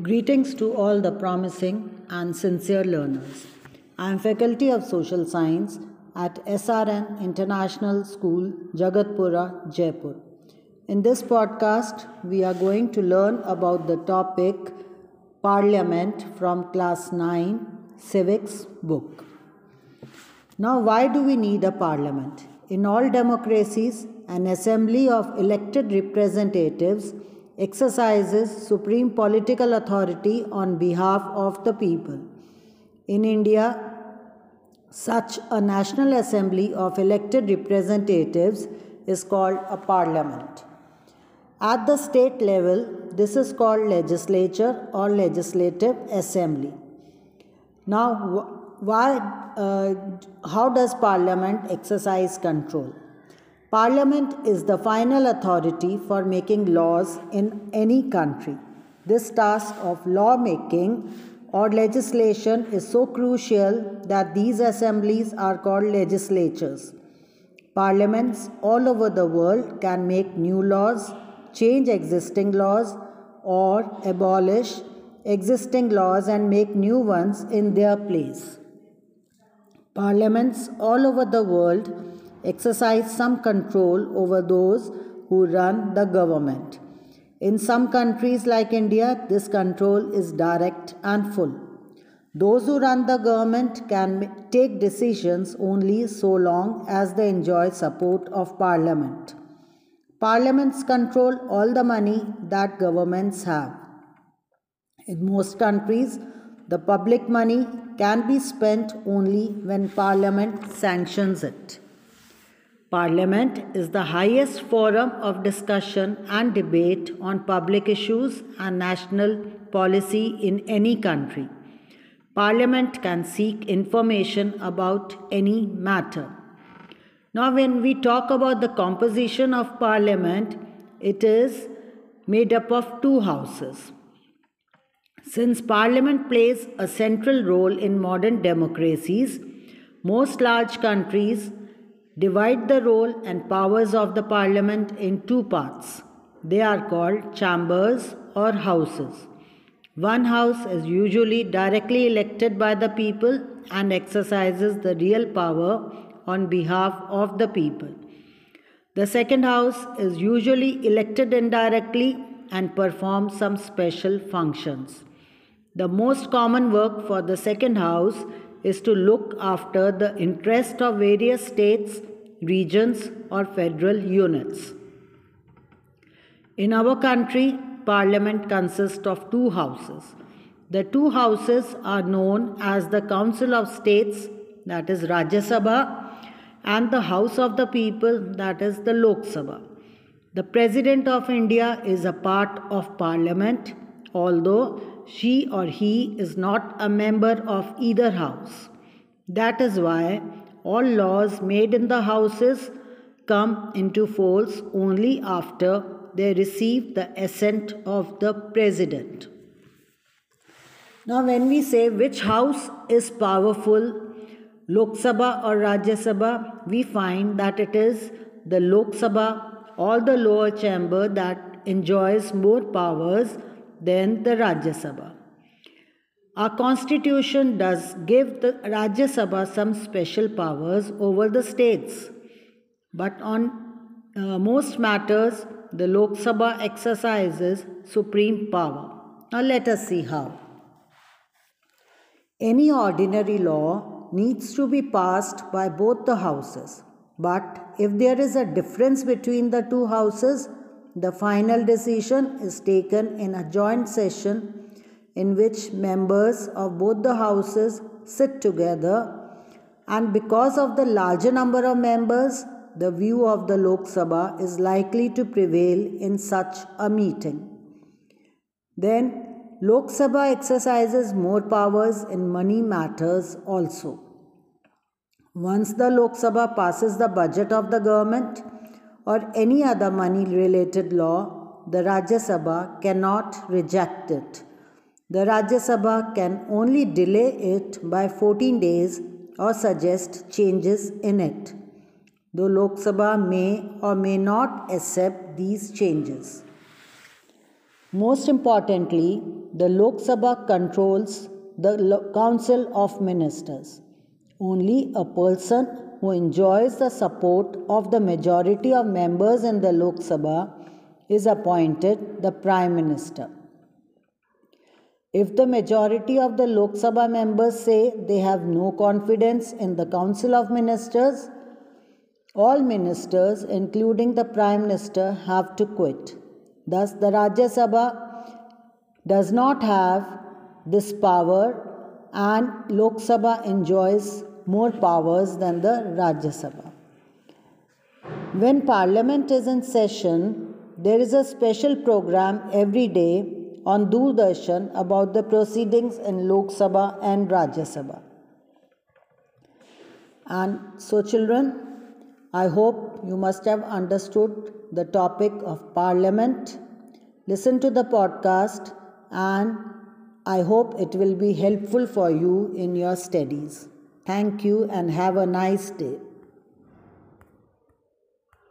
Greetings to all the promising and sincere learners. I am Faculty of Social Science at SRN International School, Jagatpura, Jaipur. In this podcast, we are going to learn about the topic Parliament from Class 9 Civics book. Now, why do we need a parliament? In all democracies, an assembly of elected representatives exercises supreme political authority on behalf of the people. In India, such a National Assembly of elected representatives is called a parliament. At the state level, this is called legislature or legislative assembly. Now, why, uh, how does parliament exercise control? Parliament is the final authority for making laws in any country. This task of lawmaking or legislation is so crucial that these assemblies are called legislatures. Parliaments all over the world can make new laws, change existing laws, or abolish existing laws and make new ones in their place. Parliaments all over the world exercise some control over those who run the government. In some countries like India, this control is direct and full. Those who run the government can take decisions only so long as they enjoy support of parliament. Parliaments control all the money that governments have. In most countries, the public money can be spent only when parliament sanctions it. Parliament is the highest forum of discussion and debate on public issues and national policy in any country. Parliament can seek information about any matter. Now, when we talk about the composition of Parliament, it is made up of two houses. Since Parliament plays a central role in modern democracies, most large countries divide the role and powers of the parliament in two parts. They are called chambers or houses. One house is usually directly elected by the people and exercises the real power on behalf of the people. The second house is usually elected indirectly and performs some special functions. The most common work for the second house is to look after the interest of various states, regions, or federal units. In our country, Parliament consists of two houses. The two houses are known as the Council of States, that is Rajya Sabha, and the House of the People, that is the Lok Sabha. The President of India is a part of Parliament, although she or he is not a member of either house. That is why all laws made in the houses come into force only after they receive the assent of the president. Now, when we say which house is powerful, Lok Sabha or Rajya Sabha, we find that it is the Lok Sabha or the lower chamber that enjoys more powers than the Rajya Sabha. Our constitution does give the Rajya Sabha some special powers over the states, but on uh, most matters, the Lok Sabha exercises supreme power. Now, let us see how. Any ordinary law needs to be passed by both the houses, but if there is a difference between the two houses, the final decision is taken in a joint session in which members of both the houses sit together and because of the larger number of members, the view of the Lok Sabha is likely to prevail in such a meeting. Then, Lok Sabha exercises more powers in money matters also. Once the Lok Sabha passes the budget of the government, or any other money related law, the Rajya Sabha cannot reject it. The Rajya Sabha can only delay it by 14 days or suggest changes in it, though Lok Sabha may or may not accept these changes. Most importantly, the Lok Sabha controls the Council of Ministers. Only a person who enjoys the support of the majority of members in the Lok Sabha is appointed the Prime Minister. If the majority of the Lok Sabha members say they have no confidence in the Council of Ministers, all ministers, including the Prime Minister, have to quit. Thus, the Rajya Sabha does not have this power and Lok Sabha enjoys more powers than the Rajya Sabha. When Parliament is in session, there is a special program every day on Doordarshan about the proceedings in Lok Sabha and Rajya Sabha. And so, children, I hope you must have understood the topic of Parliament. Listen to the podcast and I hope it will be helpful for you in your studies. Thank you and have a nice day.